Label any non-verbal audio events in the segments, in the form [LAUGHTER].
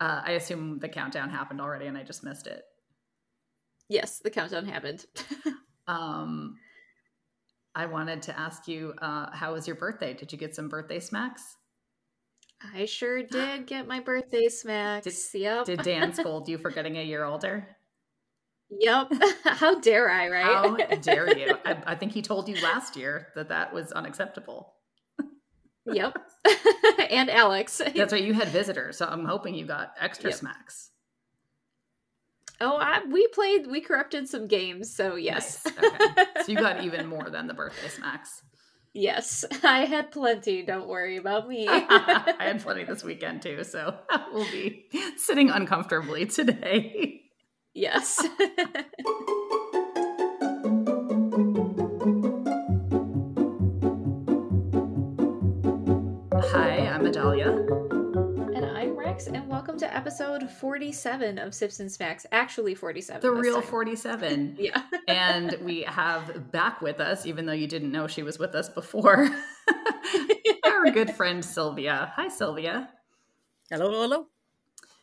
Uh, I assume the countdown happened already and I just missed it. Yes, the countdown happened. [LAUGHS] um, I wanted to ask you, uh, how was your birthday? Did you get some birthday smacks? I sure [GASPS] did get my birthday smacks. Did, yep. Did Dan scold you for [LAUGHS] getting a year older? Yep. [LAUGHS] How dare I, right? How dare you? I, I think he told you last year that that was unacceptable. Yep. [LAUGHS] and Alex. That's right. You had visitors, so I'm hoping you got extra Yep. smacks. Oh, I, we played, we corrupted some games, so yes. Nice. Okay. So you got [LAUGHS] even more than the birthday smacks. yes, I had plenty. Don't worry about me. [LAUGHS] I had plenty this weekend too, so we'll be sitting uncomfortably today. yes. And I'm Rex, and welcome to episode 47 of Sips and Smacks. Actually, 47. The real time. 47. [LAUGHS] Yeah. and we have back with us, even though you didn't know she was with us before, [LAUGHS] our good friend Sylvia. Hi, Sylvia. Hello, hello.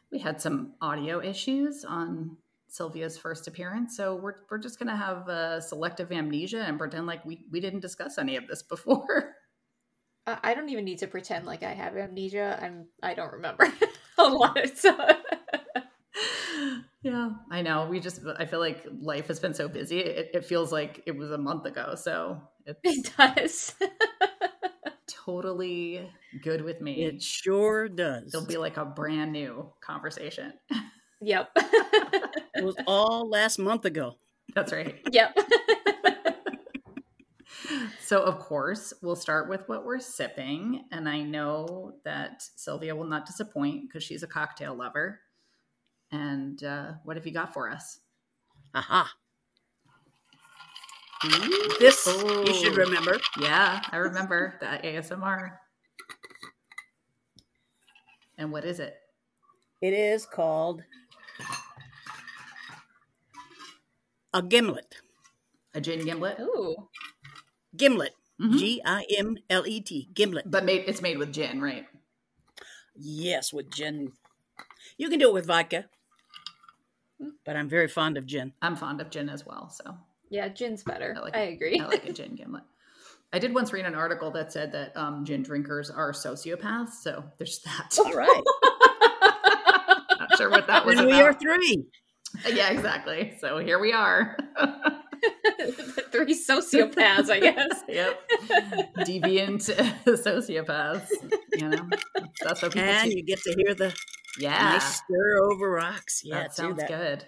We had some audio issues on Sylvia's first appearance, so we're, we're just going to have uh, selective amnesia and pretend like we, we didn't discuss any of this before. [LAUGHS] I I don't even need to pretend like I have amnesia. I'm I don't remember [LAUGHS] a lot. So [LAUGHS] yeah, I know. We just, I feel like life has been so busy. It, it feels like it was a month ago, so [LAUGHS] it's it does. totally good with me. It sure does. It'll be like a brand new conversation. yep. It was all last month ago. That's right. yep. So, of course, we'll start with what we're sipping. And I know that Sylvia will not disappoint because she's a cocktail lover. And uh, what have you got for us? Aha. This you should Oh. remember. Yeah, I remember [LAUGHS] that ASMR. And what is it? It is called a gimlet. A gin gimlet? Ooh. Gimlet. Mhm. G I M L E T. Gimlet. But made, it's made with gin, right? Yes, with gin. You can do it with vodka, but I'm very fond of gin. I'm fond of gin as well. So Yeah, gin's better. I I, like it. agree. I like a gin gimlet. I did once read an article that said that um, gin drinkers are sociopaths. So there's that. All right. [LAUGHS] Not sure what that was and about. we are three. yeah, exactly. So here we are. [LAUGHS] the [LAUGHS] three sociopaths, I guess. [LAUGHS] yep. Deviant [LAUGHS] sociopaths. You know, that's what people And do. you get to hear the Yeah. nice stir over rocks. Yeah, that sounds that. good.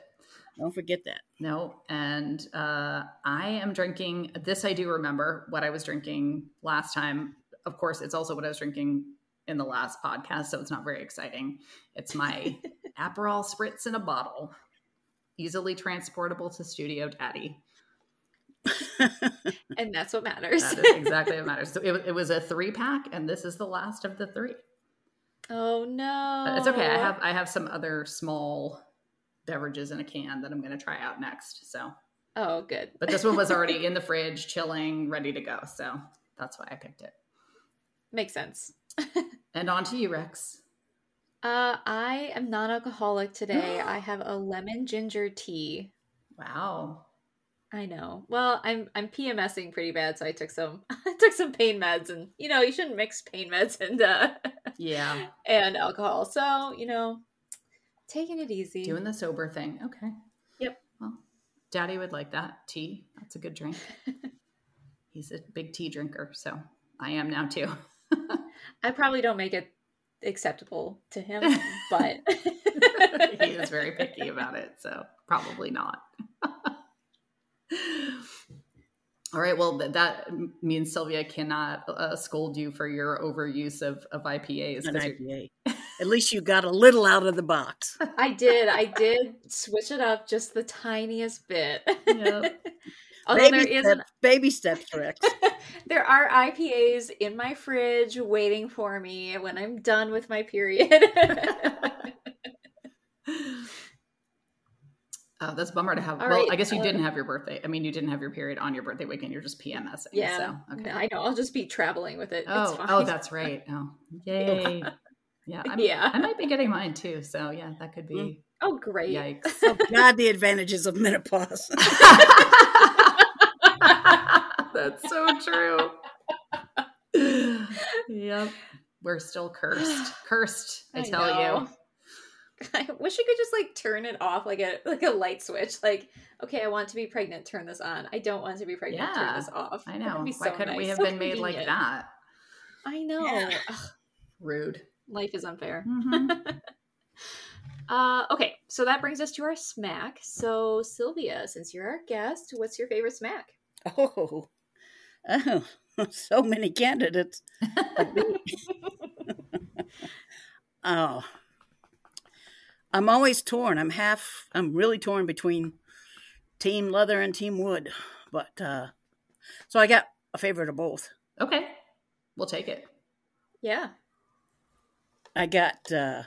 Don't forget that. No, and uh, I am drinking. This I do remember what I was drinking last time. Of course, it's also what I was drinking in the last podcast, so it's not very exciting. It's my Aperol spritz in a bottle, easily transportable to Studio Daddy. [LAUGHS] And that's what matters. That is exactly what [LAUGHS] matters. So it, it was a three pack, and this is the last of the three. oh no. But it's okay. I have I have some other small beverages in a can that I'm going to try out next. So, Oh, good. but this one was already [LAUGHS] in the fridge, chilling, ready to go. So that's why I picked it. Makes sense. And on to you, Rex. Uh, I am non-alcoholic today. [GASPS] I have a lemon ginger tea. Wow. I know. Well, I'm I'm PMSing pretty bad, so I took some [LAUGHS] I took some pain meds, and you know you shouldn't mix pain meds [LAUGHS] and uh, Yeah. and alcohol. So you know, taking it easy. Doing the sober thing. Okay. Yep. Well, Daddy would like that. Tea. That's a good drink. [LAUGHS] He's a big tea drinker. So I am now too. I probably don't make it acceptable to him, but he is very picky about it. So probably not. [LAUGHS] All right. Well, that means Sylvia cannot uh, scold you for your overuse of, of IPAs. An 'cause you're- IPA. At least you got a little out of the box. [LAUGHS] I did. I did switch it up just the tiniest bit. Yep. [LAUGHS] Although baby, there is steps, baby steps, Rex. there are IPAs in my fridge waiting for me when I'm done with my period. Oh, that's a bummer to have. All well, right, I guess you uh, didn't have your birthday. I mean, you didn't have your period on your birthday weekend. You're just PMSing. yeah, So, okay. I know. I'll just be traveling with it. it's oh, fine. oh, that's right. Oh, [LAUGHS] yay. Yeah, I'm, Yeah. I might be getting mine too. So yeah, that could be Mm. Oh, great. yikes. Oh, God, the advantages of menopause. [LAUGHS] [LAUGHS] That's so true. yep. We're still cursed. [SIGHS] Cursed, I, I tell know. you. [LAUGHS] I wish you could just like turn it off like a like a light switch. Like, okay, I want to be pregnant, turn this on. I don't want to be pregnant, Yeah, turn this off. I know. would be Why so couldn't we have so been made like that? I know. Yeah. Rude. life is unfair. Mhm. [LAUGHS] Uh, okay, so that brings us to our smack. So, Sylvia, since you're our guest, what's your favorite smack? oh, oh, [LAUGHS] so many candidates. oh, I'm always torn. I'm half. I'm really torn between Team Leather and Team Wood, but uh, so I got a favorite of both. Okay. We'll take it. Yeah. I got. Uh,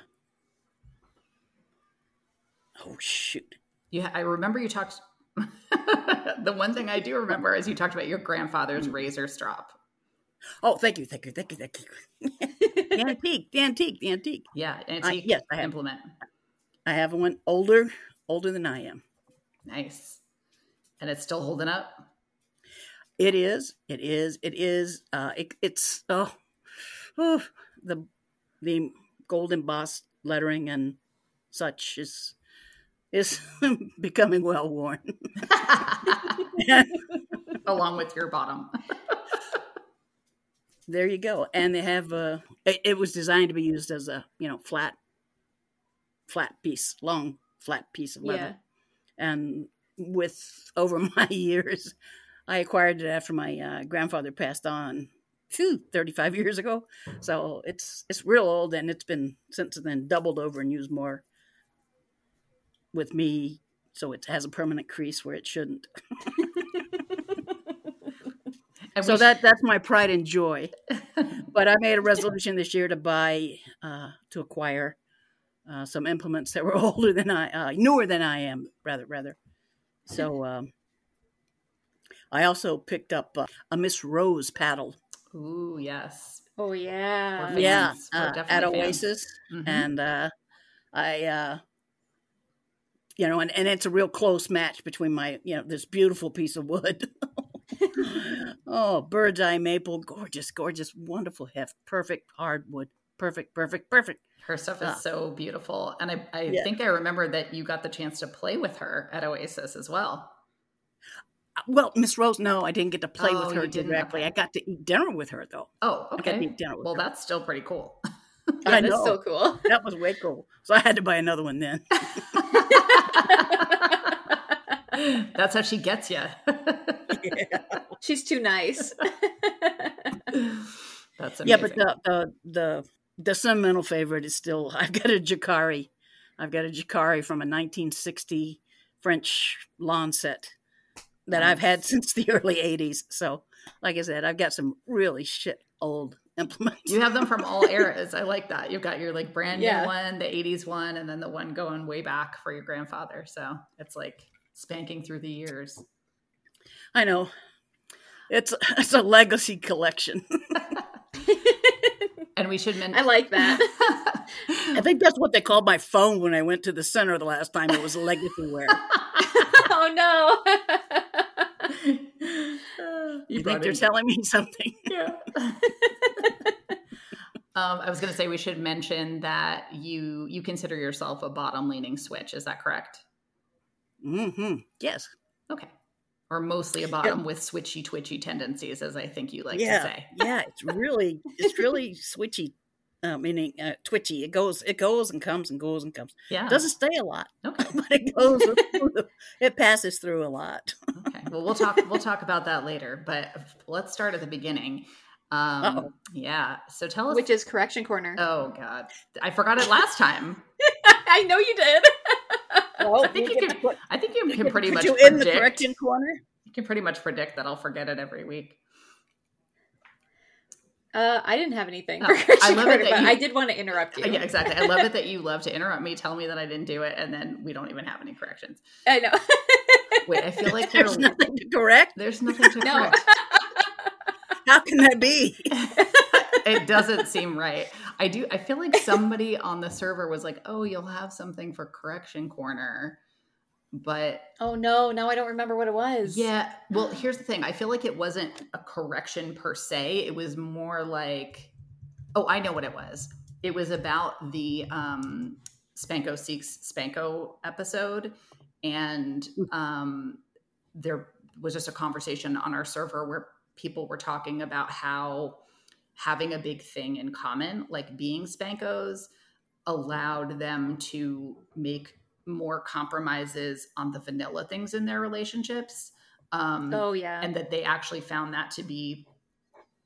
oh shoot! Yeah, I remember you talked. [LAUGHS] the one thing I do remember is you talked about your grandfather's Mm. razor strop. Oh, thank you, thank you, thank you, thank you. [LAUGHS] the antique, the antique, the antique. Yeah, I- antique yes, I have. implement. I have one older, older than I am. Nice. And it's still holding up. It is. It is. It is. Uh, it, it's oh, oh, the the gold embossed lettering and such is is [LAUGHS] becoming well worn. [LAUGHS] Along with your bottom. there you go. And they have uh, it, it was designed to be used as a you know flat, flat piece, long flat piece of leather. Yeah. and with [LAUGHS] over my years i acquired it after my uh, grandfather passed on phew, 35 years ago so it's it's real old and it's been since then doubled over and used more with me so it has a permanent crease where it shouldn't [LAUGHS] [LAUGHS] so that that's my pride and joy but i made a resolution this year to buy uh, to acquire uh, some implements that were [LAUGHS] older than i uh, newer than i am rather rather so um, i also picked up uh, a miss rose paddle Ooh, yes. Oh yeah. Perfect. yeah uh, at definitely fans. oasis Mhm. and uh, i uh, you know and, and it's a real close match between my you know this beautiful piece of wood [LAUGHS] [LAUGHS] oh bird's eye maple gorgeous gorgeous wonderful heft perfect hardwood perfect perfect perfect Her stuff is Ah. so beautiful. And I, I Yeah. think I remember that you got the chance to play with her at Oasis as well. Well, Miss Rose, no, I didn't get to play Oh, with her directly. I got to eat dinner with her though. Oh, I got to okay. eat dinner with Well, her. that's still pretty cool. [LAUGHS] Yeah, I that's know. so cool. [LAUGHS] that was way cool. So I had to buy another one then. [LAUGHS] that's how she gets you. She's too nice. that's amazing. yeah, but the, the the the sentimental favorite is still [LAUGHS] I've got a Jokari. I've got a Jokari from a 1960 French lawn set that I've had since the early 80s. So, like I said, I've got some really shit old [LAUGHS] implements. You have them from all eras. I like that. You've got your like brand Yeah. new one, the 80s one, and then the one going way back for your grandfather. So it's like spanking through the years. I know. It's [LAUGHS] it's a legacy collection. And we should mention I like that. [LAUGHS] I think that's what they called my phone when I went to the center the last time. It was legacy wear. [LAUGHS] oh no. [LAUGHS] You brought think they're in- telling me something? Yeah. um, I was going to say we should mention that you you consider yourself a bottom leaning switch. Is that correct? hmm Yes. Okay. Or mostly a bottom with switchy twitchy tendencies, as I think you like to say. yeah. It's really it's really switchy, uh, meaning uh, twitchy. It goes it goes and comes and goes and comes. Yeah. It doesn't stay a lot, Okay. [LAUGHS] but it goes. through- it passes through a lot. Okay. Well, we'll talk. We'll talk about that later. But let's start at the beginning. Um, Uh-oh. yeah. So tell us. Which is correction corner. oh God, I forgot it last time. [LAUGHS] I know you did. Well, I think you can- put, I think you can pretty much you in the predict. correction corner. You can pretty much predict that I'll forget it every week. Uh, I didn't have anything Oh, I love it that you- I did want to interrupt you. Yeah, exactly. I love it that you love to interrupt me, tell me that I didn't do it, and then we don't even have any corrections. I know. Wait, I feel [LAUGHS] like you're, There's nothing to correct. there's nothing to No. correct. How can that be? [LAUGHS] it doesn't seem right. I do. I feel like somebody on the server was like, "Oh, you'll have something for correction corner," but oh no, now I don't remember what it was. yeah. Well, here's the thing. I feel like it wasn't a correction per se. It was more like, oh, I know what it was. It was about the um, Spanko Seeks Spanko episode, and um, there was just a conversation on our server where people were talking about how having a big thing in common, like being Spankos, allowed them to make more compromises on the vanilla things in their relationships. Um, Oh yeah. and that they actually found that to be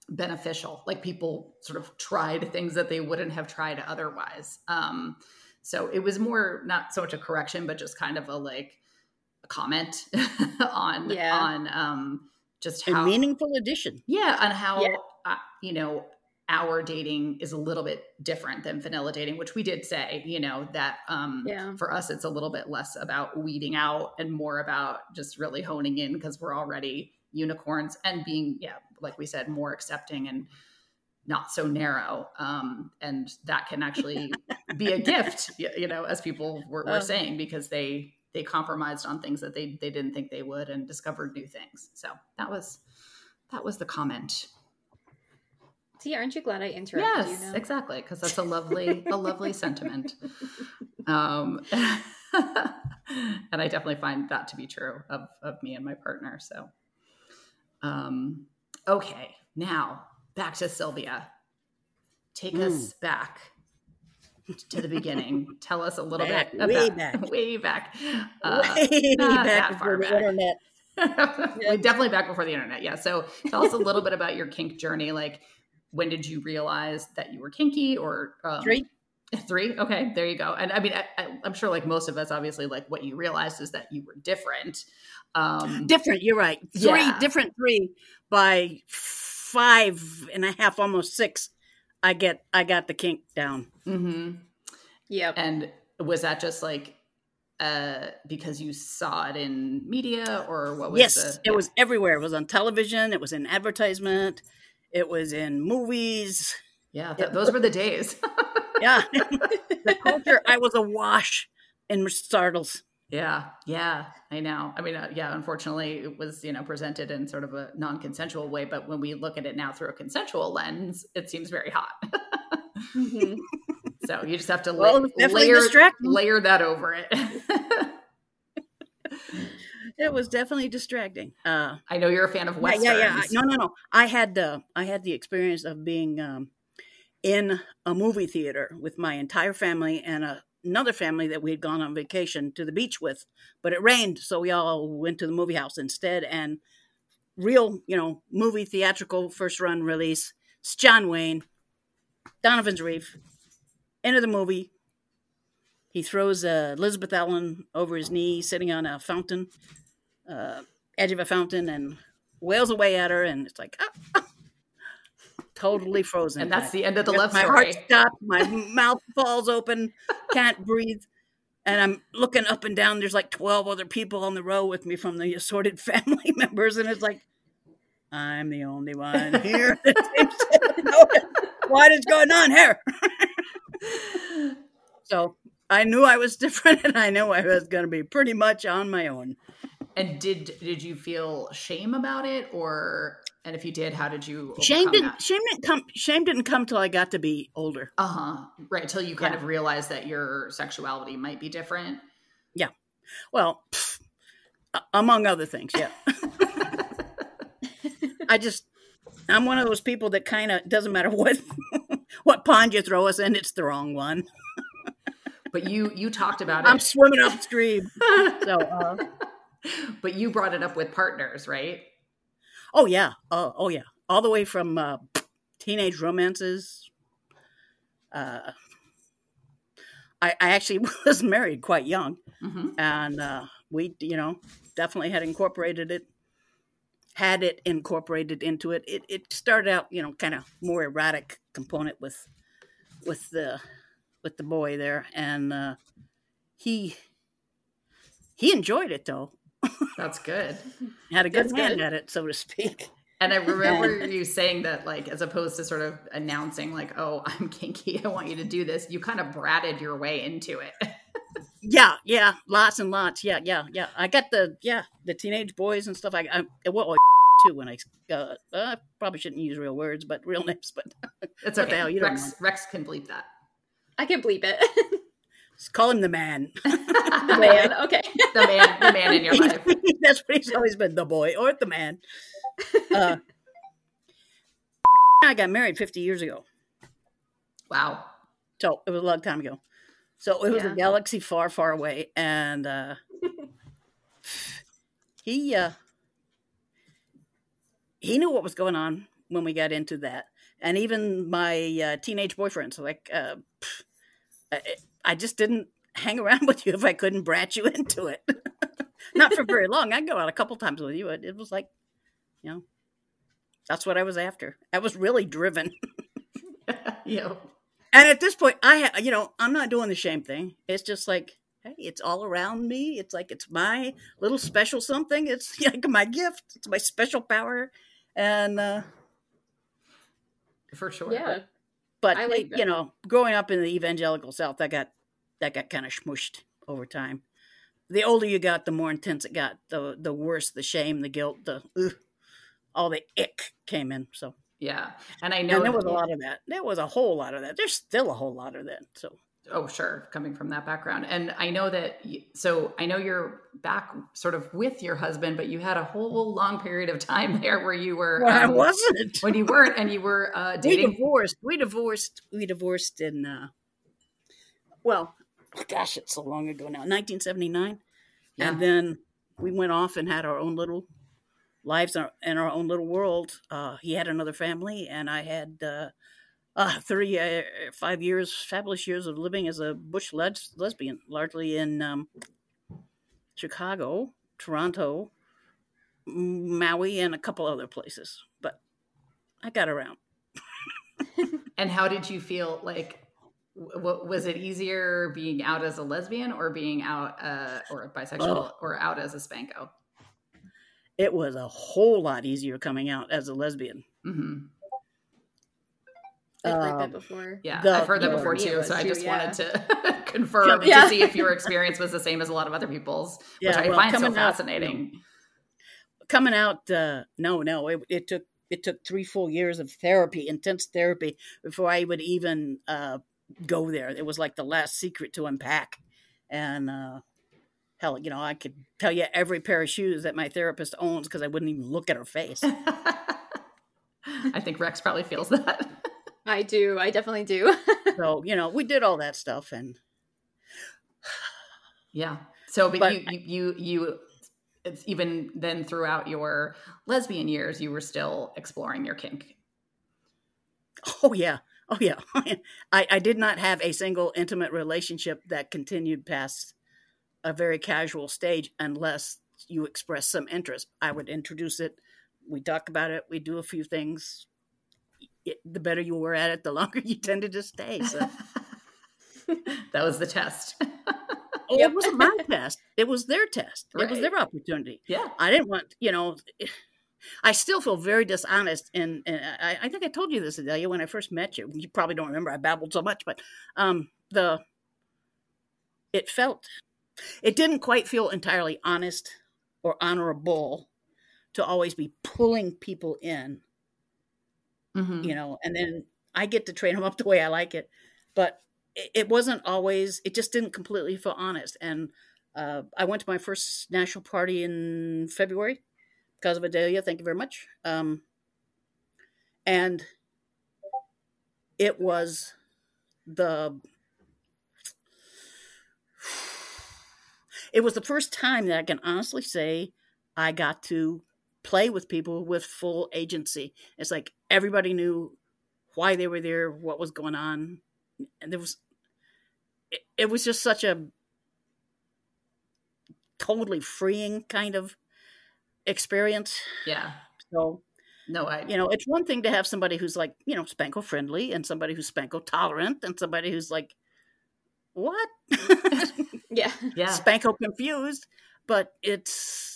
beneficial. Like people sort of tried things that they wouldn't have tried otherwise. Um, so it was more not so much a correction, but just kind of a like a comment [LAUGHS] on Yeah. on um, just A meaningful addition. yeah, and how Yeah. uh, you know our dating is a little bit different than vanilla dating, which we did say, you know, that um Yeah. for us it's a little bit less about weeding out and more about just really honing in because we're already unicorns and being, yeah, like we said, more accepting and not so narrow. Um, and that can actually be a gift, you know, as people were, were Oh. saying, because they they compromised on things that they they didn't think they would and discovered new things. So that was that was the comment. See, aren't you glad I interrupted Yes, you now? exactly, because that's a lovely [LAUGHS] a lovely sentiment. Um, [LAUGHS] and I definitely find that to be true of of me and my partner. So, um, okay, now back to Sylvia. Take us back to the beginning. Tell us a little Back, bit way about back. [LAUGHS] way back. Uh, Way [LAUGHS] back that far the back. internet. [LAUGHS] Definitely back before the internet. Yeah. So tell us a little bit about your kink journey. Like, when did you realize that you were kinky or um, Three. Three. Okay. There you go. And I mean, I, I, I'm sure like most of us, obviously, like what you realized is that you were different. Um, Different. You're right. Three Yeah. different. Three by five and a half, almost six. I get. I got the kink down. Mm-hmm. Yep. And was that just like uh because you saw it in media or what was yes, the it was everywhere. It was on television. It was in advertisement. It was in movies. yeah th- those were the days [LAUGHS] Yeah, [LAUGHS] the culture. I was awash in startles. Yeah yeah i know i mean uh, yeah unfortunately it was you know presented in sort of a non-consensual way but when we look at it now through a consensual lens it seems very hot Mhm. [LAUGHS] so you just have to Well, la- it definitely layer distracting. layer that over it [LAUGHS] It was definitely distracting. Uh, i know you're a fan of yeah, westerns yeah, yeah. No, no, no. I had the I had the experience of being um, in a movie theater with my entire family and a, another family that we had gone on vacation to the beach with, but it rained, so we all went to the movie house instead. And real, you know, movie theatrical first run release. It's John Wayne, Donovan's Reef, end of the movie. He throws uh, Elizabeth Allen over his knee, sitting on a fountain, uh, edge of a fountain, and wails away at her, and it's like, ah, ah. Totally frozen. and that's the end of the love my story heart stops, my [LAUGHS] mouth falls open, can't breathe. And I'm looking up and down. There's like 12 other people on the row with me from the assorted [LAUGHS] family members. And it's like, I'm the only one [LAUGHS] here what is going on here. so I knew I was different and I knew I was going to be pretty much on my own. And did did you feel shame about it, or and if you did, how did you? Shame didn't, that? shame didn't come, shame didn't come till I got to be older. Uh huh. Right until you kind Yeah. of realized that your sexuality might be different. Yeah. Well, pff, among other things, yeah. [LAUGHS] I just, I'm one of those people that kind of doesn't matter what [LAUGHS] what pond you throw us in, it's the wrong one. But you you talked about it. I'm swimming upstream. So, uh, [LAUGHS] [LAUGHS] but you brought it up with partners, right? oh yeah, oh, oh yeah, all the way from uh, teenage romances. Uh, I, I actually [LAUGHS] was married quite young. hmm and uh, we you know definitely had incorporated it had it incorporated into it it, it started out you know kind of more erratic component with with the with the boy there and uh, he he enjoyed it though That's good. [LAUGHS] had a good That's hand good. at it so to speak And I remember [LAUGHS] you saying that, like, as opposed to sort of announcing, like, "Oh, I'm [LAUGHS] kinky. I want you to do this." You kind of bratted your way into it. Yeah, yeah, lots and lots. Yeah, yeah, yeah. I got the yeah the teenage boys and stuff. I, I well too when I uh, uh, probably shouldn't use real words, but real names. But it's what okay. the hell, you don't Rex. Rex can bleep that. I can bleep it. Just call him the man. [LAUGHS] the [LAUGHS] man. Okay. The man, the man in your life. [LAUGHS] That's what he's always been, the boy or the man. Uh, I got married 50 years ago. Wow. So it was a long time ago. So it was Yeah. a galaxy far, far away. And uh, he uh, he knew what was going on when we got into that. And even my uh, teenage boyfriends, like, uh, pff, I, I just didn't hang around [LAUGHS] with you if I couldn't brat you into it. [LAUGHS] Not for very long. I'd go out a couple times with you. It, it was like, you know, that's what I was after. I was really driven. [LAUGHS] you know, And at this point, I, ha- you know, I'm not doing the shame thing. It's just like, hey, it's all around me. It's like it's my little special something. It's like my gift. It's my special power. And uh, for sure. Yeah. But I eh, like you know, growing up in the evangelical South, that got that got kind of smushed over time. The older you got, the more intense it got. The the worse the shame, the guilt, the ugh, all the ick came in. So Yeah. And I know and there was a lot of that. There was a whole lot of that. There's still a whole lot of that. So Oh, sure. Coming from that background. And I know that, so I know you're back sort of with your husband, but you had a whole long period of time [LAUGHS] there where you were, well, I um, wasn't. when you weren't, and you were uh, we dating. divorced. We divorced. We divorced in uh, well, gosh, it's so long ago now, 1979. Yeah. And then we went off and had our own little lives in our, in our own little world. Uh, he had another family, and I had uh, uh, three, uh, five years, fabulous years of living as a bush les- lesbian, largely in um, Chicago, Toronto, Maui, and a couple other places. But I got around. [LAUGHS] And how did you feel like, what was it easier being out as a lesbian or being out, uh, or bisexual or out as a spanko? It was a whole lot easier coming out as a lesbian. hmm I've heard Um, that before. Yeah. The- I've heard that before For me, it too. So I just yeah. wanted to [LAUGHS] confirm Yeah. to see if [LAUGHS] your experience was the same as a lot of other people's, which I well, find so coming out- fascinating. coming out uh no no it, it took it took three full years of therapy intense therapy before i would even uh go there it was like the last secret to unpack and uh hell you know i could tell you every pair of shoes that my therapist owns because i wouldn't even look at her face [LAUGHS] I think Rex probably feels that. I do. I definitely do. [LAUGHS] so you know we did all that stuff and Yeah. So, but, But you, you, you, you, it's even then throughout your lesbian years, you were still exploring your kink. oh yeah oh yeah [LAUGHS] i i did not have a single intimate relationship that continued past a very casual stage unless you express some interest i would introduce it we talk about it we do a few things it, the better you were at it the [LAUGHS] longer you tended to stay so [LAUGHS] that was the test. oh, Yep. it wasn't my test it was their test it was their opportunity yeah. I didn't want, you know, I still feel very dishonest. And, and I, I think I told you this, Adalia, when I first met you. You probably don't remember. I babbled so much, but um, the it felt, it didn't quite feel entirely honest or honorable to always be pulling people in, Mhm. you know, and then I get to train them up the way I like it. But it, it wasn't always, it just didn't completely feel honest. And uh, I went to my first national party in February because of Adalia. Thank you very much. Um, and it was the it was the first time that I can honestly say I got to play with people with full agency. It's like everybody knew why they were there, what was going on, and there was it, it was just such a totally freeing kind of experience. Yeah. So, No, I, you know, it's one thing to have somebody who's like, you know, spanko friendly and somebody who's spanko tolerant and somebody who's like, what? [LAUGHS] yeah. [LAUGHS] yeah. spanko confused. But it's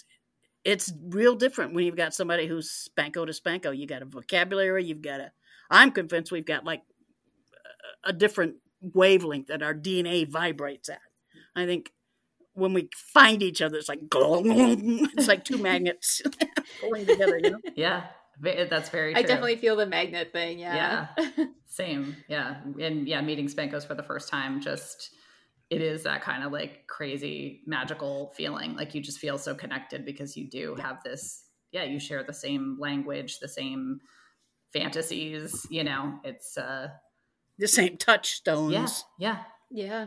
it's real different when you've got somebody who's spanko to spanko. You got a vocabulary. You've got a. I'm convinced we've got like a different wavelength that our DNA vibrates at. I think when we find each other, it's like [LAUGHS] it's like two magnets [LAUGHS] pulling together. You know? Yeah, that's very. True. I definitely feel the magnet thing. Yeah. Yeah. [LAUGHS] Same. Yeah, and yeah, meeting Spankos for the first time, just it is that kind of like crazy magical feeling. Like you just feel so connected because you do have this. Yeah, you share the same language, the same fantasies. You know, it's uh the same touchstones. Yeah. Yeah. Yeah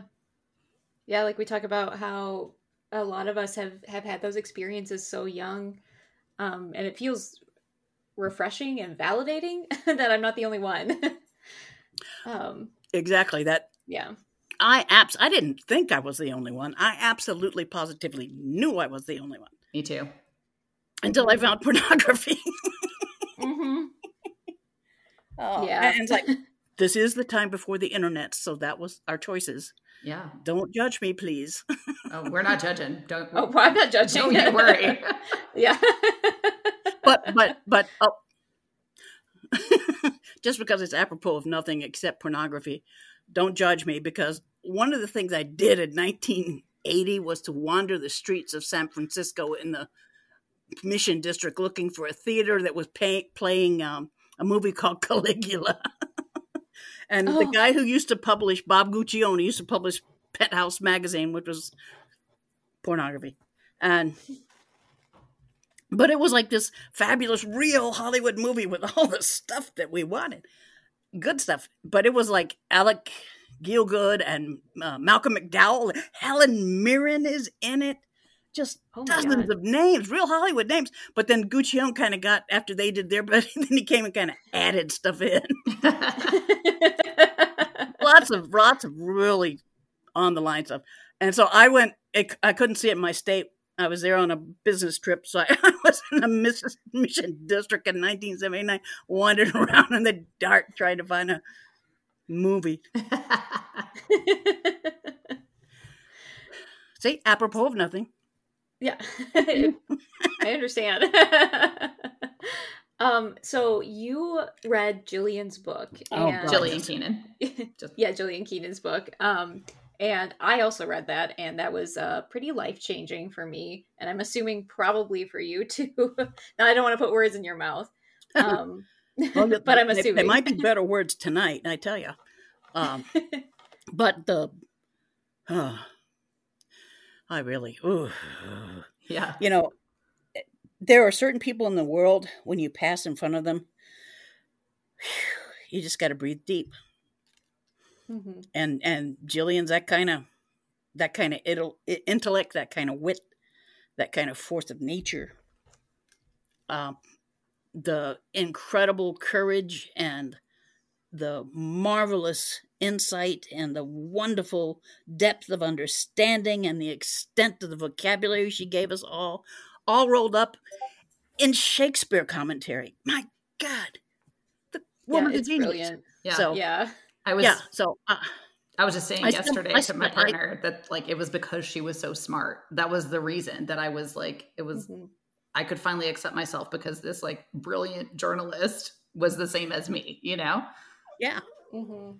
yeah like we talk about how a lot of us have have had those experiences so young um and it feels refreshing and validating [LAUGHS] that i'm not the only one [LAUGHS] um exactly that yeah i abs i didn't think i was the only one i absolutely positively knew i was the only one me too until i found pornography [LAUGHS] mm-hmm. oh, yeah and it's like [LAUGHS] this is the time before the internet so that was our choices yeah. Don't judge me, please. [LAUGHS] oh, we're not judging. Don't. Oh, well, I'm not judging. Don't you worry. yeah. but but but oh, just because it's apropos of nothing except pornography, don't judge me because one of the things I did in 1980 was to wander the streets of San Francisco in the Mission District looking for a theater that was pay, playing um, a movie called [LAUGHS] Caligula. And oh. the guy who used to publish Bob Guccione used to publish Penthouse magazine, which was pornography. And but it was like this fabulous real Hollywood movie with all the stuff that we wanted. Good stuff. But it was like Alec Gielgud and uh, Malcolm McDowell. Helen Mirren is in it. Just oh dozens God. of names, real Hollywood names. But then Guccione kind of got after they did their, [LAUGHS] but then he came and kind of added stuff in. [LAUGHS] lots of lots of really on the line stuff. And so I went. I couldn't see it in my state. I was there on a business trip, so [LAUGHS] I, was in the Mission District in 1979, wandering [LAUGHS] around in the dark trying to find a movie. [LAUGHS] See, apropos of nothing. Yeah, I understand. Um, so you read Jillian's book. Oh, and, oh, Jillian Keenan. yeah, Jillian Keenan's book. Um, and I also read that, and that was uh, pretty life changing for me, and I'm assuming probably for you [LAUGHS] too. now I don't want to put words in your mouth, um, [LAUGHS] well, [LAUGHS] but I'm assuming they, they, might be better words tonight. I tell you, um, but the, uh, I really, ooh, yeah, you know, there are certain people in the world when you pass in front of them you just got to breathe deep mm-hmm. and and jillian's that kind of that kind of intellect that kind of wit that kind of force of nature um, the incredible courage and the marvelous insight and the wonderful depth of understanding and the extent of the vocabulary she gave us all all rolled up in Shakespeare commentary. My God, the woman yeah, is genius. Brilliant. Yeah, so, yeah. I was yeah. So uh, I was just saying I yesterday to my partner I, that like it was because she was so smart. That was the reason that I was like it was. Mm-hmm. I could finally accept myself because this like brilliant journalist was the same as me. You know? Yeah. Mm-hmm.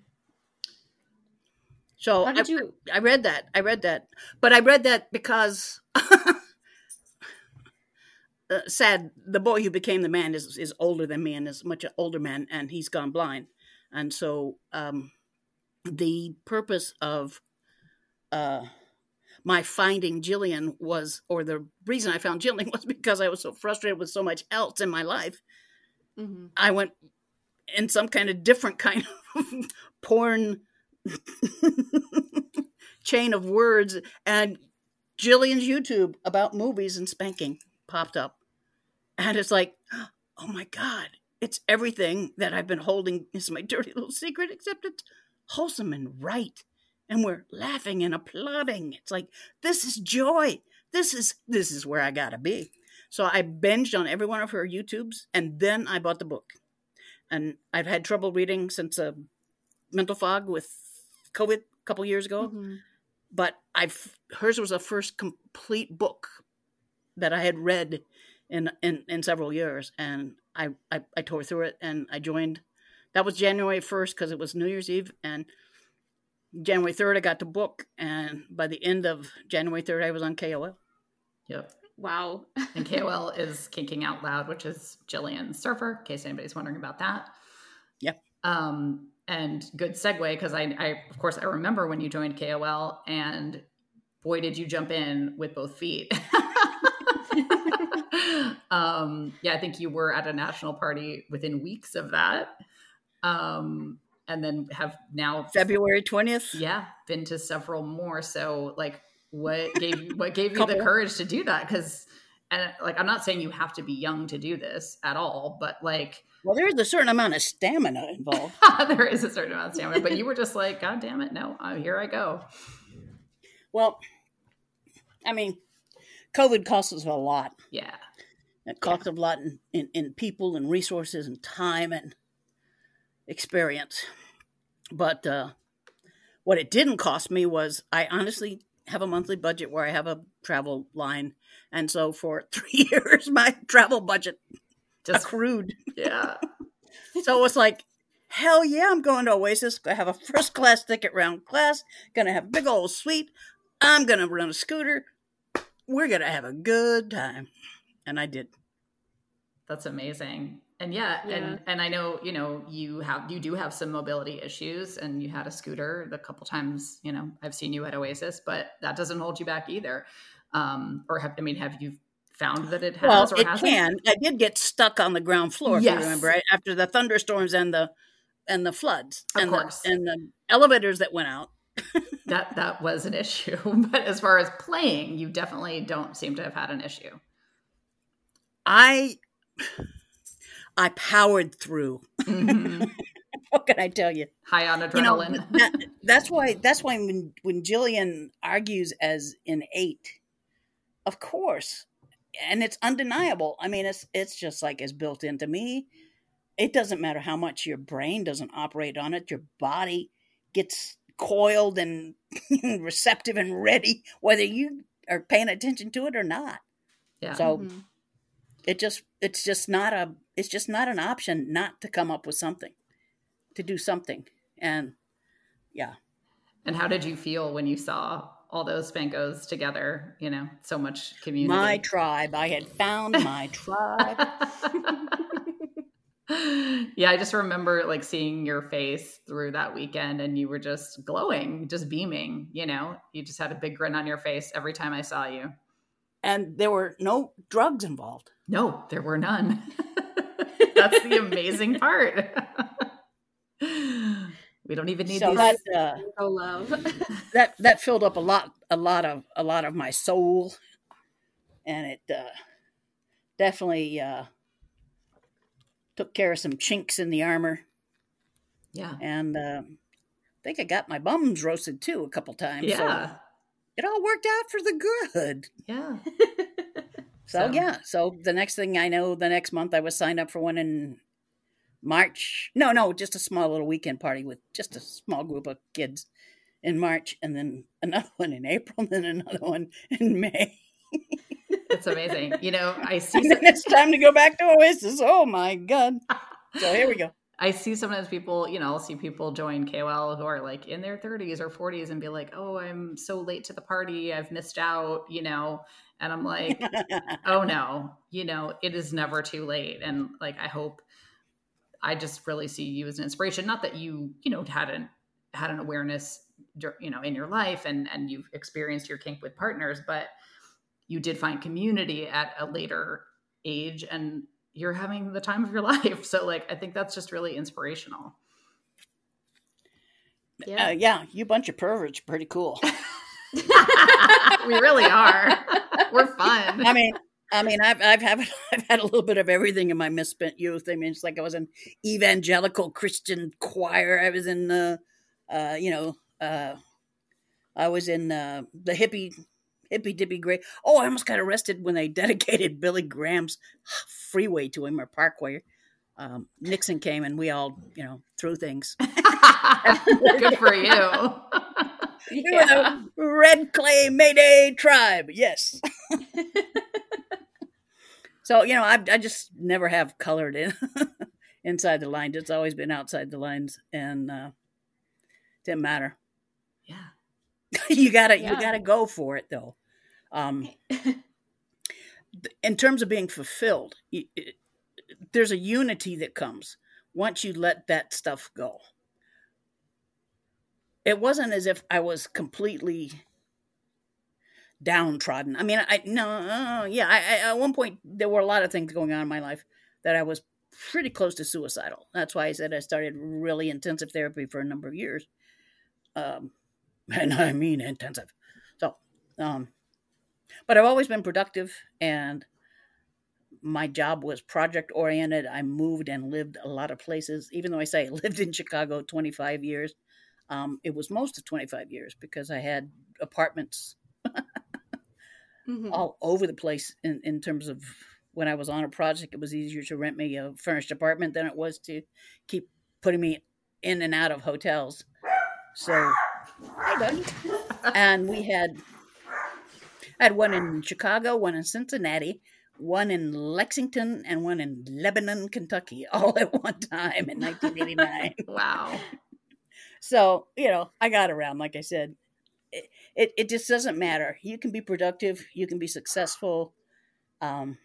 So How did I, you? I read that. I read that, but I read that because [LAUGHS] uh, sad. The boy who became the man is is older than me and is much older man, and he's gone blind. And so, um, the purpose of uh, my finding Jillian was, or the reason I found [LAUGHS] Jillian was because I was so frustrated with so much else in my life. Mm-hmm. I went in some kind of different kind of [LAUGHS] porn [LAUGHS] chain of words, and Jillian's YouTube about movies and spanking popped up. And it's like, [GASPS] oh my God, it's everything that I've been holding [LAUGHS] as my dirty little secret, except it's wholesome and right. And we're laughing and applauding. It's like, this is joy. This is this is where I gotta be. So I binged on every one of her YouTubes and then I bought the book. And I've had trouble reading since a mental fog with COVID a couple years ago. Mm-hmm. But I've hers was a first complete book that I had read in in, in several years, and I, I I tore through it and I joined. That was January first because it was New Year's Eve, and January third I got the book, and by the end of January third I was on KOL. Yep. Wow. And KOL [LAUGHS] is Kinking Out Loud, which is Jillian Surfer, in case anybody's wondering about that. Yep. Um, and good segue because I, I, of course, I remember when you joined KOL, and boy, did you jump in with both feet. [LAUGHS] um, yeah, I think you were at a national party within weeks of that. Um, and then have now February twentieth. yeah been to several more so like what gave you what gave you the courage to do that because and like i'm not saying you have to be young to do this at all but like Well, there is a certain amount of stamina involved. [LAUGHS] there is a certain amount of stamina but you were just like god damn it no uh, here i go well, I mean, COVID costs us a lot. yeah It costs a lot in, in, in people and resources and time and experience. But uh, what it didn't cost me was I honestly have a monthly budget where I have a travel line. And so for [LAUGHS] three years, my travel budget just accrued. yeah [LAUGHS] So it was like, hell yeah, I'm going to Oasis. I have a first class ticket round class. Gonna have a big old suite. I'm gonna run a scooter. We're gonna have a good time. And I did. that's amazing and yeah, Yeah. and and i know you know you have you do have some mobility issues and you had a scooter the couple times you know i've seen you at oasis but that doesn't hold you back either um or have i mean have you found that it has Well, or it hasn't? can. I did get stuck on the ground floor, if Yes. you remember, right? After the thunderstorms and the and the floods Of and course. the and the elevators that went out. [LAUGHS] that that was an issue [LAUGHS] but as far as playing you definitely don't seem to have had an issue I I powered through. Mhm. [LAUGHS] What can I tell you? high on You know, adrenaline that, [LAUGHS] that's why that's why when when Jillian argues as an eight, of course, and it's undeniable. I mean, it's it's just like it's built into me. It doesn't matter how much your brain doesn't operate on it; your body gets coiled and [LAUGHS] receptive and ready, whether you are paying attention to it or not. yeah So Mhm. It just it's just not a it's just not an option not to come up with something, to do something, and yeah. and how did you feel when you saw all those spankos together you know so much community My tribe. I had found my [LAUGHS] tribe. [LAUGHS] yeah, I just remember like seeing your face through that weekend and you were just glowing, just beaming, you know. You just had a big grin on your face every time I saw you. and there were no drugs involved. No, there were none. [LAUGHS] That's the amazing part. we don't even need So these. that uh, Oh, love. that that filled up a lot a lot of a lot of my soul, and it uh, definitely uh, took care of some chinks in the armor. yeah. And uh, I think I got my bums roasted too a couple times. So Yeah. it all worked out for the good. Yeah. [LAUGHS] So, So- yeah, so the next thing I know, the next month I was signed up for one in March. No, no, just a small little weekend party with just a small group of kids in March, and then another [LAUGHS] one in April, and then another one in May. It's amazing. You know, [LAUGHS] I see then it's time to go back to Oasis. Oh my god! So here we go. [LAUGHS] I see sometimes people, you know, I'll see people join KOL who are like in their 30s or 40s and be like, "Oh, I'm so late to the party. I've missed out," you know. And I'm like, [LAUGHS] "Oh no, you know, it is never too late." And like I hope I just really see you as an inspiration, not that you, you know, hadn't had an awareness dur- you know in your life and and you've experienced your kink with partners, but you did find community at a later age and you're having the time of your [LAUGHS] life. So like I think that's just really inspirational. Yeah. Uh, yeah, you bunch of perverts, pretty cool. [LAUGHS] we really are. We're fun. I mean, I mean, I've I've had [LAUGHS] I've had a little bit of everything in my misspent youth. I mean, it's like I was in evangelical Christian choir. I was in, uh, uh, you know, uh, I was in uh, the hippie hippy dippy great. Oh, I almost got arrested when they [LAUGHS] dedicated Billy Graham's freeway to him or Parkway. Um, Nixon came and we all, you know, threw things. [LAUGHS] Good for you. We were the Red Clay Mayday tribe. Yes. [LAUGHS] So you know, I I just never have colored in [LAUGHS] inside the lines. It's always been outside the lines, and uh, didn't matter. Yeah. [LAUGHS] you gotta Yeah. you gotta go for it though. Um, in terms of being fulfilled, y- it- there's a unity that comes once you let that stuff go. It wasn't as if I was completely downtrodden. I mean, I no, uh, yeah. I, I, at one point, there were a lot of things going on in my life that I was pretty close to suicidal. That's why I said I started really intensive therapy for a number of years, um, [LAUGHS] and I mean intensive. So, um, but I've always been productive, and my job was project oriented. I moved and lived a lot of places. Even though I say I [LAUGHS] lived in Chicago 25 years, um, it was most of 25 years because I had apartments Mhm. all over the place in, in terms of when I was on a project, it was easier to rent me a furnished apartment than it was to keep putting me in and out of hotels. So, and we had I had one in Chicago, one in Cincinnati, one in Lexington, and one in Lebanon, Kentucky, all [LAUGHS] at one time in 1989. Wow. So, you know, I got around, like I said. It, it, it just doesn't matter. You can be productive, you can be successful. Um,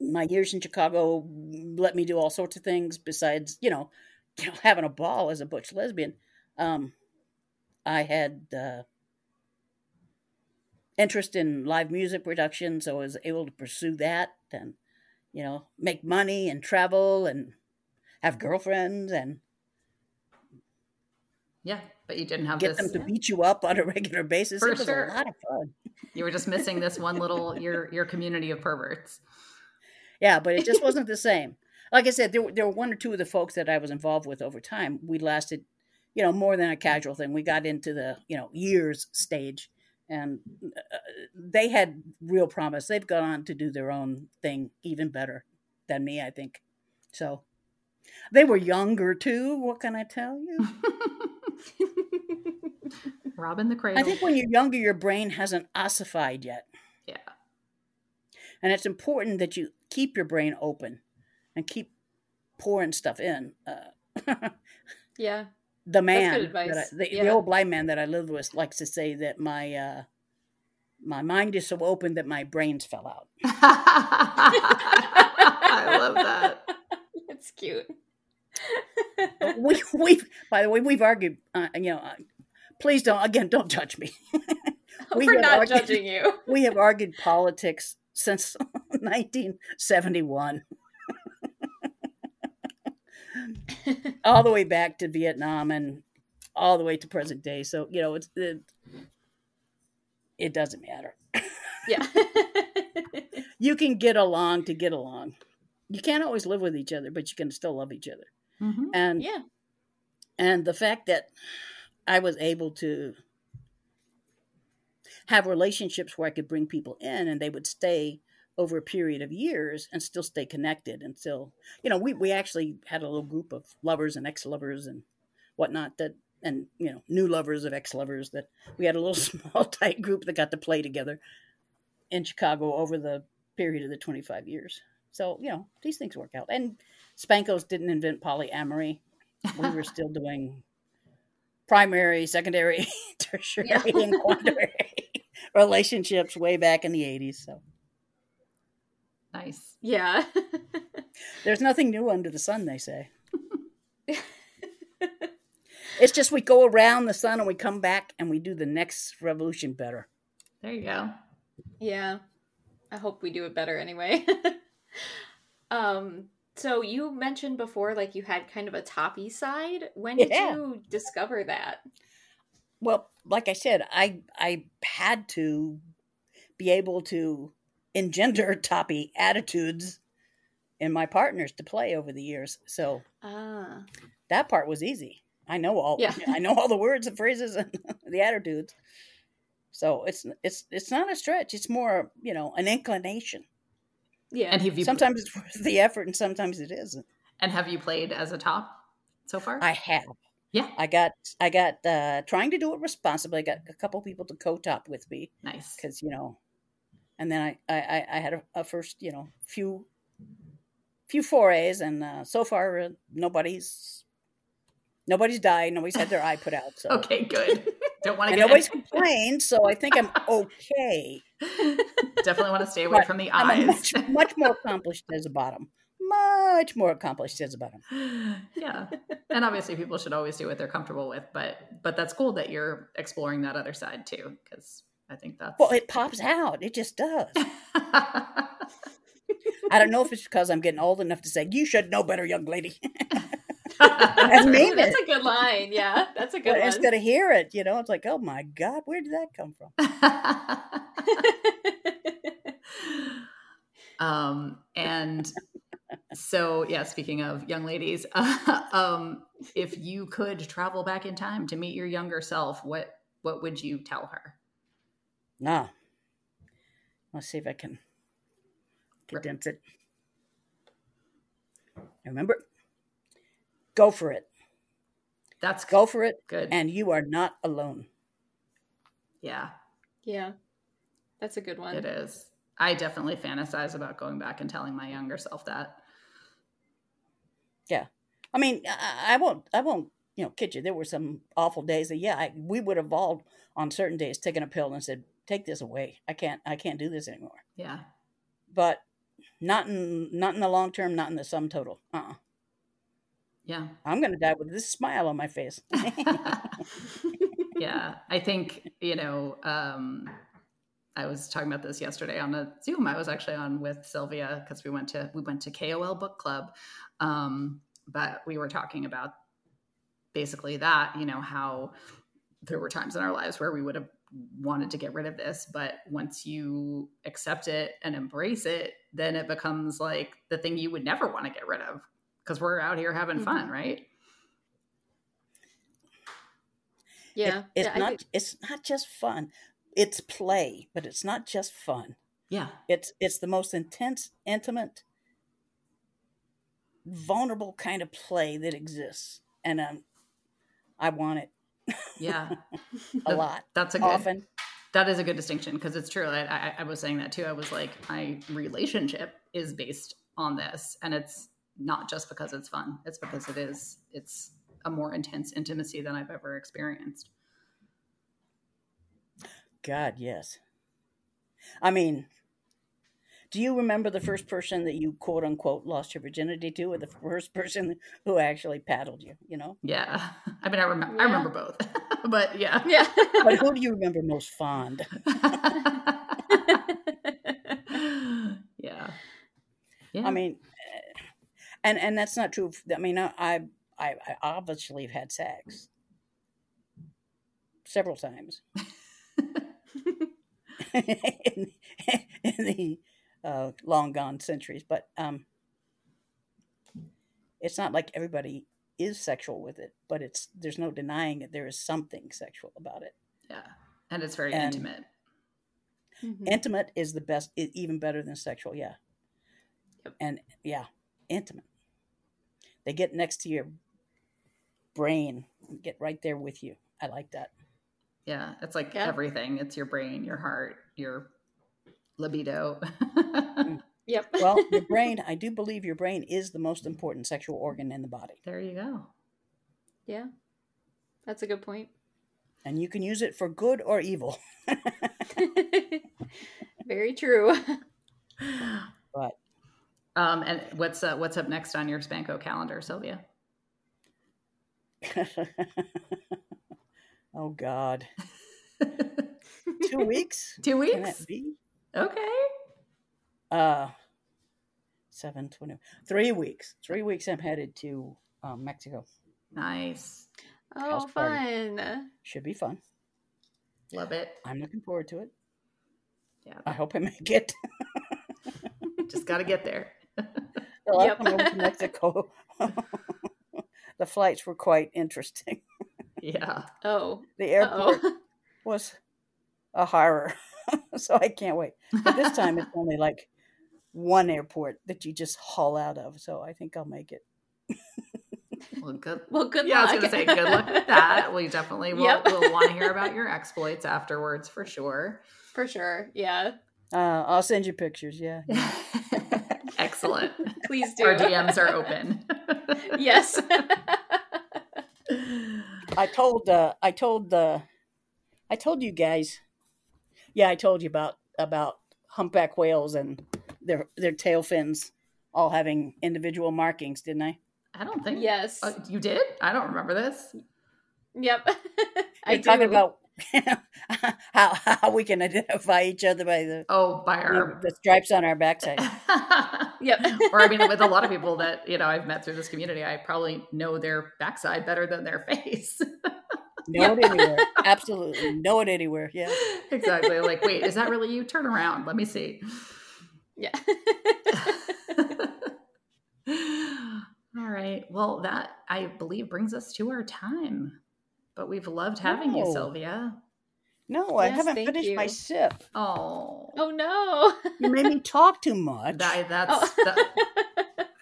my years in Chicago let me do all sorts of things besides, you know, [LAUGHS] you know having a ball as a butch lesbian. Um, I had uh, interest in live music production, so I was able to pursue that and, you know, make money and travel and have girlfriends and Yeah, but you didn't have get this. them to beat you up on a regular basis. For it was sure. a lot of fun. You were just missing this one little your your community of perverts. Yeah, but it just [LAUGHS] wasn't the same. Like I said, there were, there were one or two of the folks that I was involved with over time. We lasted, you know, more than a casual thing. We got into the, you know, years stage and uh, they had real promise. They've gone on to do their own thing even better than me, I think. So they were younger too. What can I tell you? [LAUGHS] [LAUGHS] Robin the Cradle. I think when you're younger, your brain hasn't ossified yet. yeah. and it's important that you keep your brain open and keep pouring stuff in. Uh, [LAUGHS] yeah. the man, good advice. that I- the, the old blind man that I lived with, likes to say that my uh, my mind is so open that my brains fell out. [LAUGHS] I love that. It's cute. We we by the way we've argued. Uh, you know, uh, please don't again don't judge me. [LAUGHS] We We're not argued- judging you. [LAUGHS] we have argued politics since [LAUGHS] 1971. all the way back to Vietnam and all the way to present day. So, you know, it's it, it doesn't matter. Yeah. You can get along to get along. You can't always live with each other, but you can still love each other. Mhm. And yeah. and the fact that I was able to have relationships where I could bring people in and they would stay over a period of years and still stay connected and still, you know, we, we actually had a little group of lovers and ex lovers and whatnot that, and, you know, new lovers of ex lovers that we had a little [LAUGHS] small, tight group that got to play together in Chicago over the period of the 25 years. So, you know, these things work out. And Spankos didn't invent polyamory we were still [LAUGHS] doing primary, secondary, [LAUGHS] tertiary, Yeah. and quaternary [LAUGHS] relationships way back in the 80s. So Nice. Yeah. there's nothing new under the sun, they say. It's just we go around the sun and we come back and we do the next revolution better. There you go. yeah. I hope we do it better anyway. um so you mentioned before like you had kind of a toppy side. When did Yeah. you discover that? Well, like I said, I I had to be able to engender [LAUGHS] toppy attitudes in my partners to play over the years. So Ah. that part was easy. I know all Yeah. [LAUGHS] I know all the words and phrases and [LAUGHS] the attitudes. So it's it's it's not a stretch. It's more, you know, an inclination. Yeah. And have you Sometimes it's worth the effort and sometimes it isn't. and have you played as a top so far? I have. yeah. I got I got uh trying to do it responsibly. I got a couple people to co-top with me Nice. because, you know, and then I I, I had a, a first you know few few forays, and uh, so far uh, nobody's nobody's died. Nobody's had their eye put out. So [LAUGHS] Okay, good. Don't want to get nobody's complained. So I think I'm okay. [LAUGHS] Definitely want to stay away But from the I'm eyes. much much more accomplished as a bottom. Much more accomplished as a bottom. [SIGHS] yeah and obviously people should always do what they're comfortable with but but that's cool that you're exploring that other side too because i think that's Well, it pops out. It just does. [LAUGHS] I don't know if it's because I'm getting old enough to say you should know better, young lady. [LAUGHS] [LAUGHS] That's, a good line. Yeah, that's a good line. but one. instead of hear it, you know, it's like, oh my god, where did that come from? [LAUGHS] um and so yeah speaking of young ladies [LAUGHS] um if you could travel back in time to meet your younger self what what would you tell her Nah. Let's see if I can condense it. Remember, go for it. that's Go for it, good and you are not alone. yeah yeah, that's a good one. It is. I definitely fantasize about going back and telling my younger self that. Yeah. I mean, I, I won't, I won't, you know, kid you. There were some awful days that, yeah, I, we would have all on certain days taken a pill and said, "Take this away. I can't, I can't do this anymore." Yeah. But not in, not in the long term, not in the sum total. Uh, uh Yeah. I'm gonna die with this smile on my face. [LAUGHS] [LAUGHS] yeah. I think, you know, um, I was talking about this yesterday on a Zoom. I was actually on with Sylvia because we went to we went to KOL book club. Um, but we were talking about basically that, you know, how there were times in our lives where we would have wanted to get rid of this, but once you accept it and embrace it, then it becomes like the thing you would never want to get rid of because we're out here having fun, right? yeah, It- it's yeah, not. think- It's not just fun. It's play, but it's not just fun. Yeah. It's it's the most intense, intimate, vulnerable kind of play that exists, and um, I want it [LAUGHS] Yeah. a lot, That's a good often. that is a good distinction because it's true. I, I, I was saying that too. I was like, my relationship is based on this, and it's not just because it's fun. It's because it is. It's a more intense intimacy than I've ever experienced. God, yes. I mean, do you remember the first person that you quote unquote lost your virginity to, or the first person who actually paddled you? You know, Yeah. [LAUGHS] I mean, I remember. I remember both, [LAUGHS] but yeah. yeah. [LAUGHS] but who do you remember most fond? yeah. Yeah. I mean, and and that's not true. I mean, I I, I obviously have had sex several times [LAUGHS] in, in the uh, long gone centuries, but um, it's not like everybody is sexual with it. But it's there's no denying it. There is something sexual about it. yeah. And it's very and- intimate. Mhm. Intimate is the best, even better than sexual. Yeah, Yep. and yeah, intimate. They get next to your brain, get right there with you. I like that. Yeah. It's like Yeah. everything. It's your brain, your heart, your libido. Mm. [LAUGHS] Yep. Well, your [LAUGHS] brain, I do believe your brain is the most important sexual organ in the body. there you go. yeah, that's a good point. And you can use it for good or evil. [LAUGHS] Very true. But Um, and what's uh, what's up next on your Spanko calendar, Sylvia? [LAUGHS] oh God. [LAUGHS] Two weeks? Two weeks. that be? Okay. Uh seven twenty three weeks. Three weeks I'm headed to um, Mexico. Nice. Oh, House party. fun. Should be fun. Love it. I'm looking forward to it. Yeah. I hope I make it. [LAUGHS] Just got to get there. The last Yep. time I went to Mexico, [LAUGHS] the flights were quite interesting. Yeah. Oh. The airport Uh-oh. [LAUGHS] was a horror, [LAUGHS] so I can't wait. But this time it's only like one airport that you just haul out of, so I think I'll make it. Well, good. Well, good yeah, luck. I was gonna say good luck with that. We definitely will. Yep. We'll want to hear about your exploits afterwards for sure. For sure. Yeah. Uh, I'll send you pictures. Yeah. Excellent. [LAUGHS] Please do. Our DMs are open. [LAUGHS] yes. I told uh, I told uh, I told you guys. Yeah, I told you about about humpback whales and their their tail fins all having individual markings, didn't I? I don't think. yes. Uh, you did? I don't remember this. yep. [LAUGHS] I We're talking do. about [LAUGHS] how how we can identify each other by the Oh, by our. the stripes on our backside. [LAUGHS] Yep. or I mean, with a lot of people that you know I've met through this community, I probably know their backside better than their [LAUGHS] face. Know it anywhere. Absolutely. Know it anywhere. Yeah. exactly. Like, wait, is that really you? Turn around. Let me see. yeah. All right. Well, that I believe brings us to our time. But we've loved having you, Sylvia. No, I haven't thank finished my sip. Oh, oh no. You made me talk too [LAUGHS] much. that, that's Oh. the,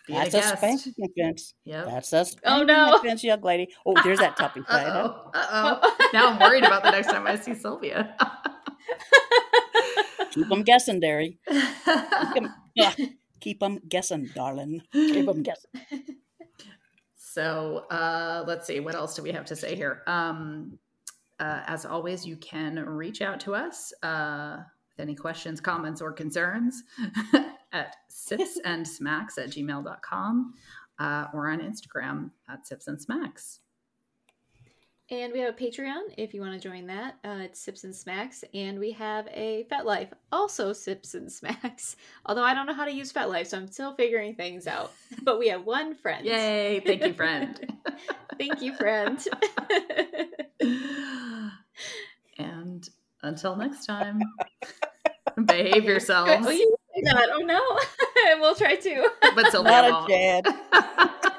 be That's a a spanking offense. Yep. That's a Oh, no. offense, young lady. Oh, there's that toppy side. [LAUGHS] Uh-oh. Uh-oh. now I'm worried about the next time I see Sylvia. [LAUGHS] Keep them guessing, Derry. Keep 'em- yeah. Keep them guessing, darling. Keep them guessing. So uh, let's see, what else do we have to say here? Um, uh, as always, you can reach out to us uh, with any questions, comments, or concerns [LAUGHS] at sipsandsmacks at gmail.com uh, or on Instagram at sips and we have a Patreon if you want to join that. Uh, it's Sips and Smacks. And we have a FetLife, also Sips and Smacks. [LAUGHS] Although I don't know how to use FetLife, so I'm still figuring things out. [LAUGHS] But we have one friend. Yay! Thank you, friend. [LAUGHS] Thank you, friend. and until next time, behave yourselves. oh, you say that. Oh, no. we'll try to. But Sylvia Not a won't. Chad.